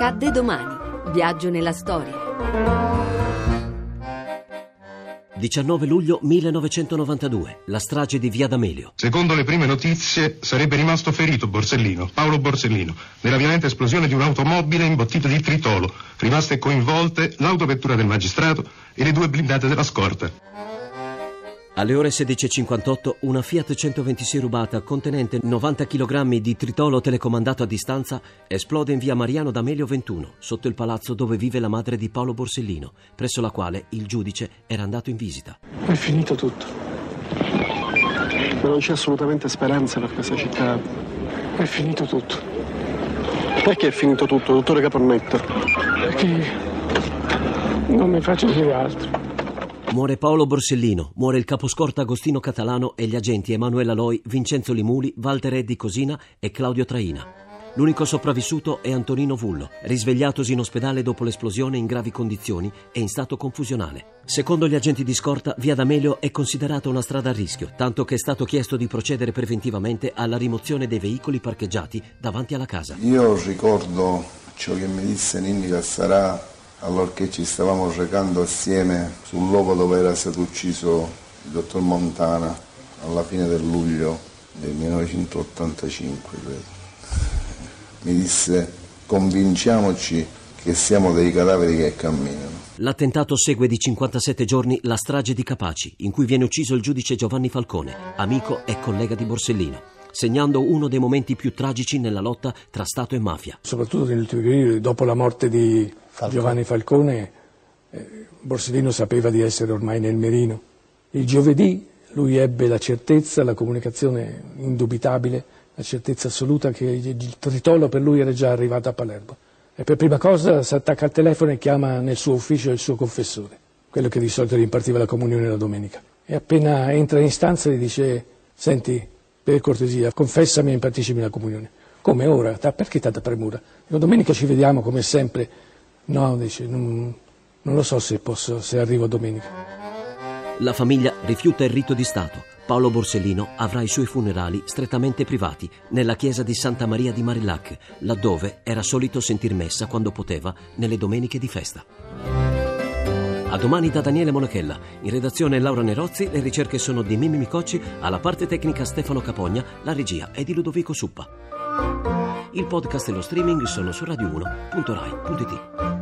Accadde domani. Viaggio nella storia. 19 luglio 1992, la strage di Via D'Amelio. Secondo le prime notizie sarebbe rimasto ferito Borsellino, Paolo Borsellino, nella violenta esplosione di un'automobile imbottita di tritolo. Rimaste coinvolte l'autovettura del magistrato e le due blindate della scorta. Alle ore 16.58 una Fiat 126 rubata contenente 90 kg di tritolo telecomandato a distanza esplode in via Mariano D'Amelio 21, sotto il palazzo dove vive la madre di Paolo Borsellino, presso la quale il giudice era andato in visita. È finito tutto. Ma non c'è assolutamente speranza per questa città. È finito tutto. Perché è finito tutto, dottore Caponnetto? Perché non mi faccio dire altro. Muore Paolo Borsellino, muore il caposcorta Agostino Catalano e gli agenti Emanuela Loi, Vincenzo Limuli, Walter Eddi Cosina e Claudio Traina. L'unico sopravvissuto è Antonino Vullo, risvegliatosi in ospedale dopo l'esplosione in gravi condizioni e in stato confusionale. Secondo gli agenti di scorta, Via D'Amelio è considerata una strada a rischio, tanto che è stato chiesto di procedere preventivamente alla rimozione dei veicoli parcheggiati davanti alla casa. Io ricordo ciò che mi disse Ninni Cassarà allorché ci stavamo recando assieme sul luogo dove era stato ucciso il dottor Montana alla fine del luglio del 1985, credo. Mi disse convinciamoci che siamo dei cadaveri che camminano. L'attentato segue di 57 giorni la strage di Capaci, in cui viene ucciso il giudice Giovanni Falcone, amico e collega di Borsellino segnando uno dei momenti più tragici nella lotta tra Stato e mafia. Soprattutto negli ultimi periodi, dopo la morte di Falcone. Giovanni Falcone, eh, Borsellino sapeva di essere ormai nel mirino. Il giovedì lui ebbe la certezza, la comunicazione indubitabile, la certezza assoluta che il tritolo per lui era già arrivato a Palermo. E per prima cosa si attacca al telefono e chiama nel suo ufficio il suo confessore, quello che di solito gli impartiva la comunione la domenica. E appena entra in stanza gli dice, senti, per cortesia, confessami e impartiscimi la comunione. Come ora? Perché tanta premura? Dico, domenica ci vediamo come sempre. No, dice, non, non lo so se, posso, se arrivo domenica. La famiglia rifiuta il rito di Stato. Paolo Borsellino avrà i suoi funerali strettamente privati nella chiesa di Santa Maria di Marillac, laddove era solito sentir messa quando poteva nelle domeniche di festa. A domani da Daniele Monachella. In redazione Laura Nerozzi, le ricerche sono di Mimi Micocci, alla parte tecnica Stefano Capogna, la regia è di Ludovico Suppa. Il podcast e lo streaming sono su radio1.rai.it.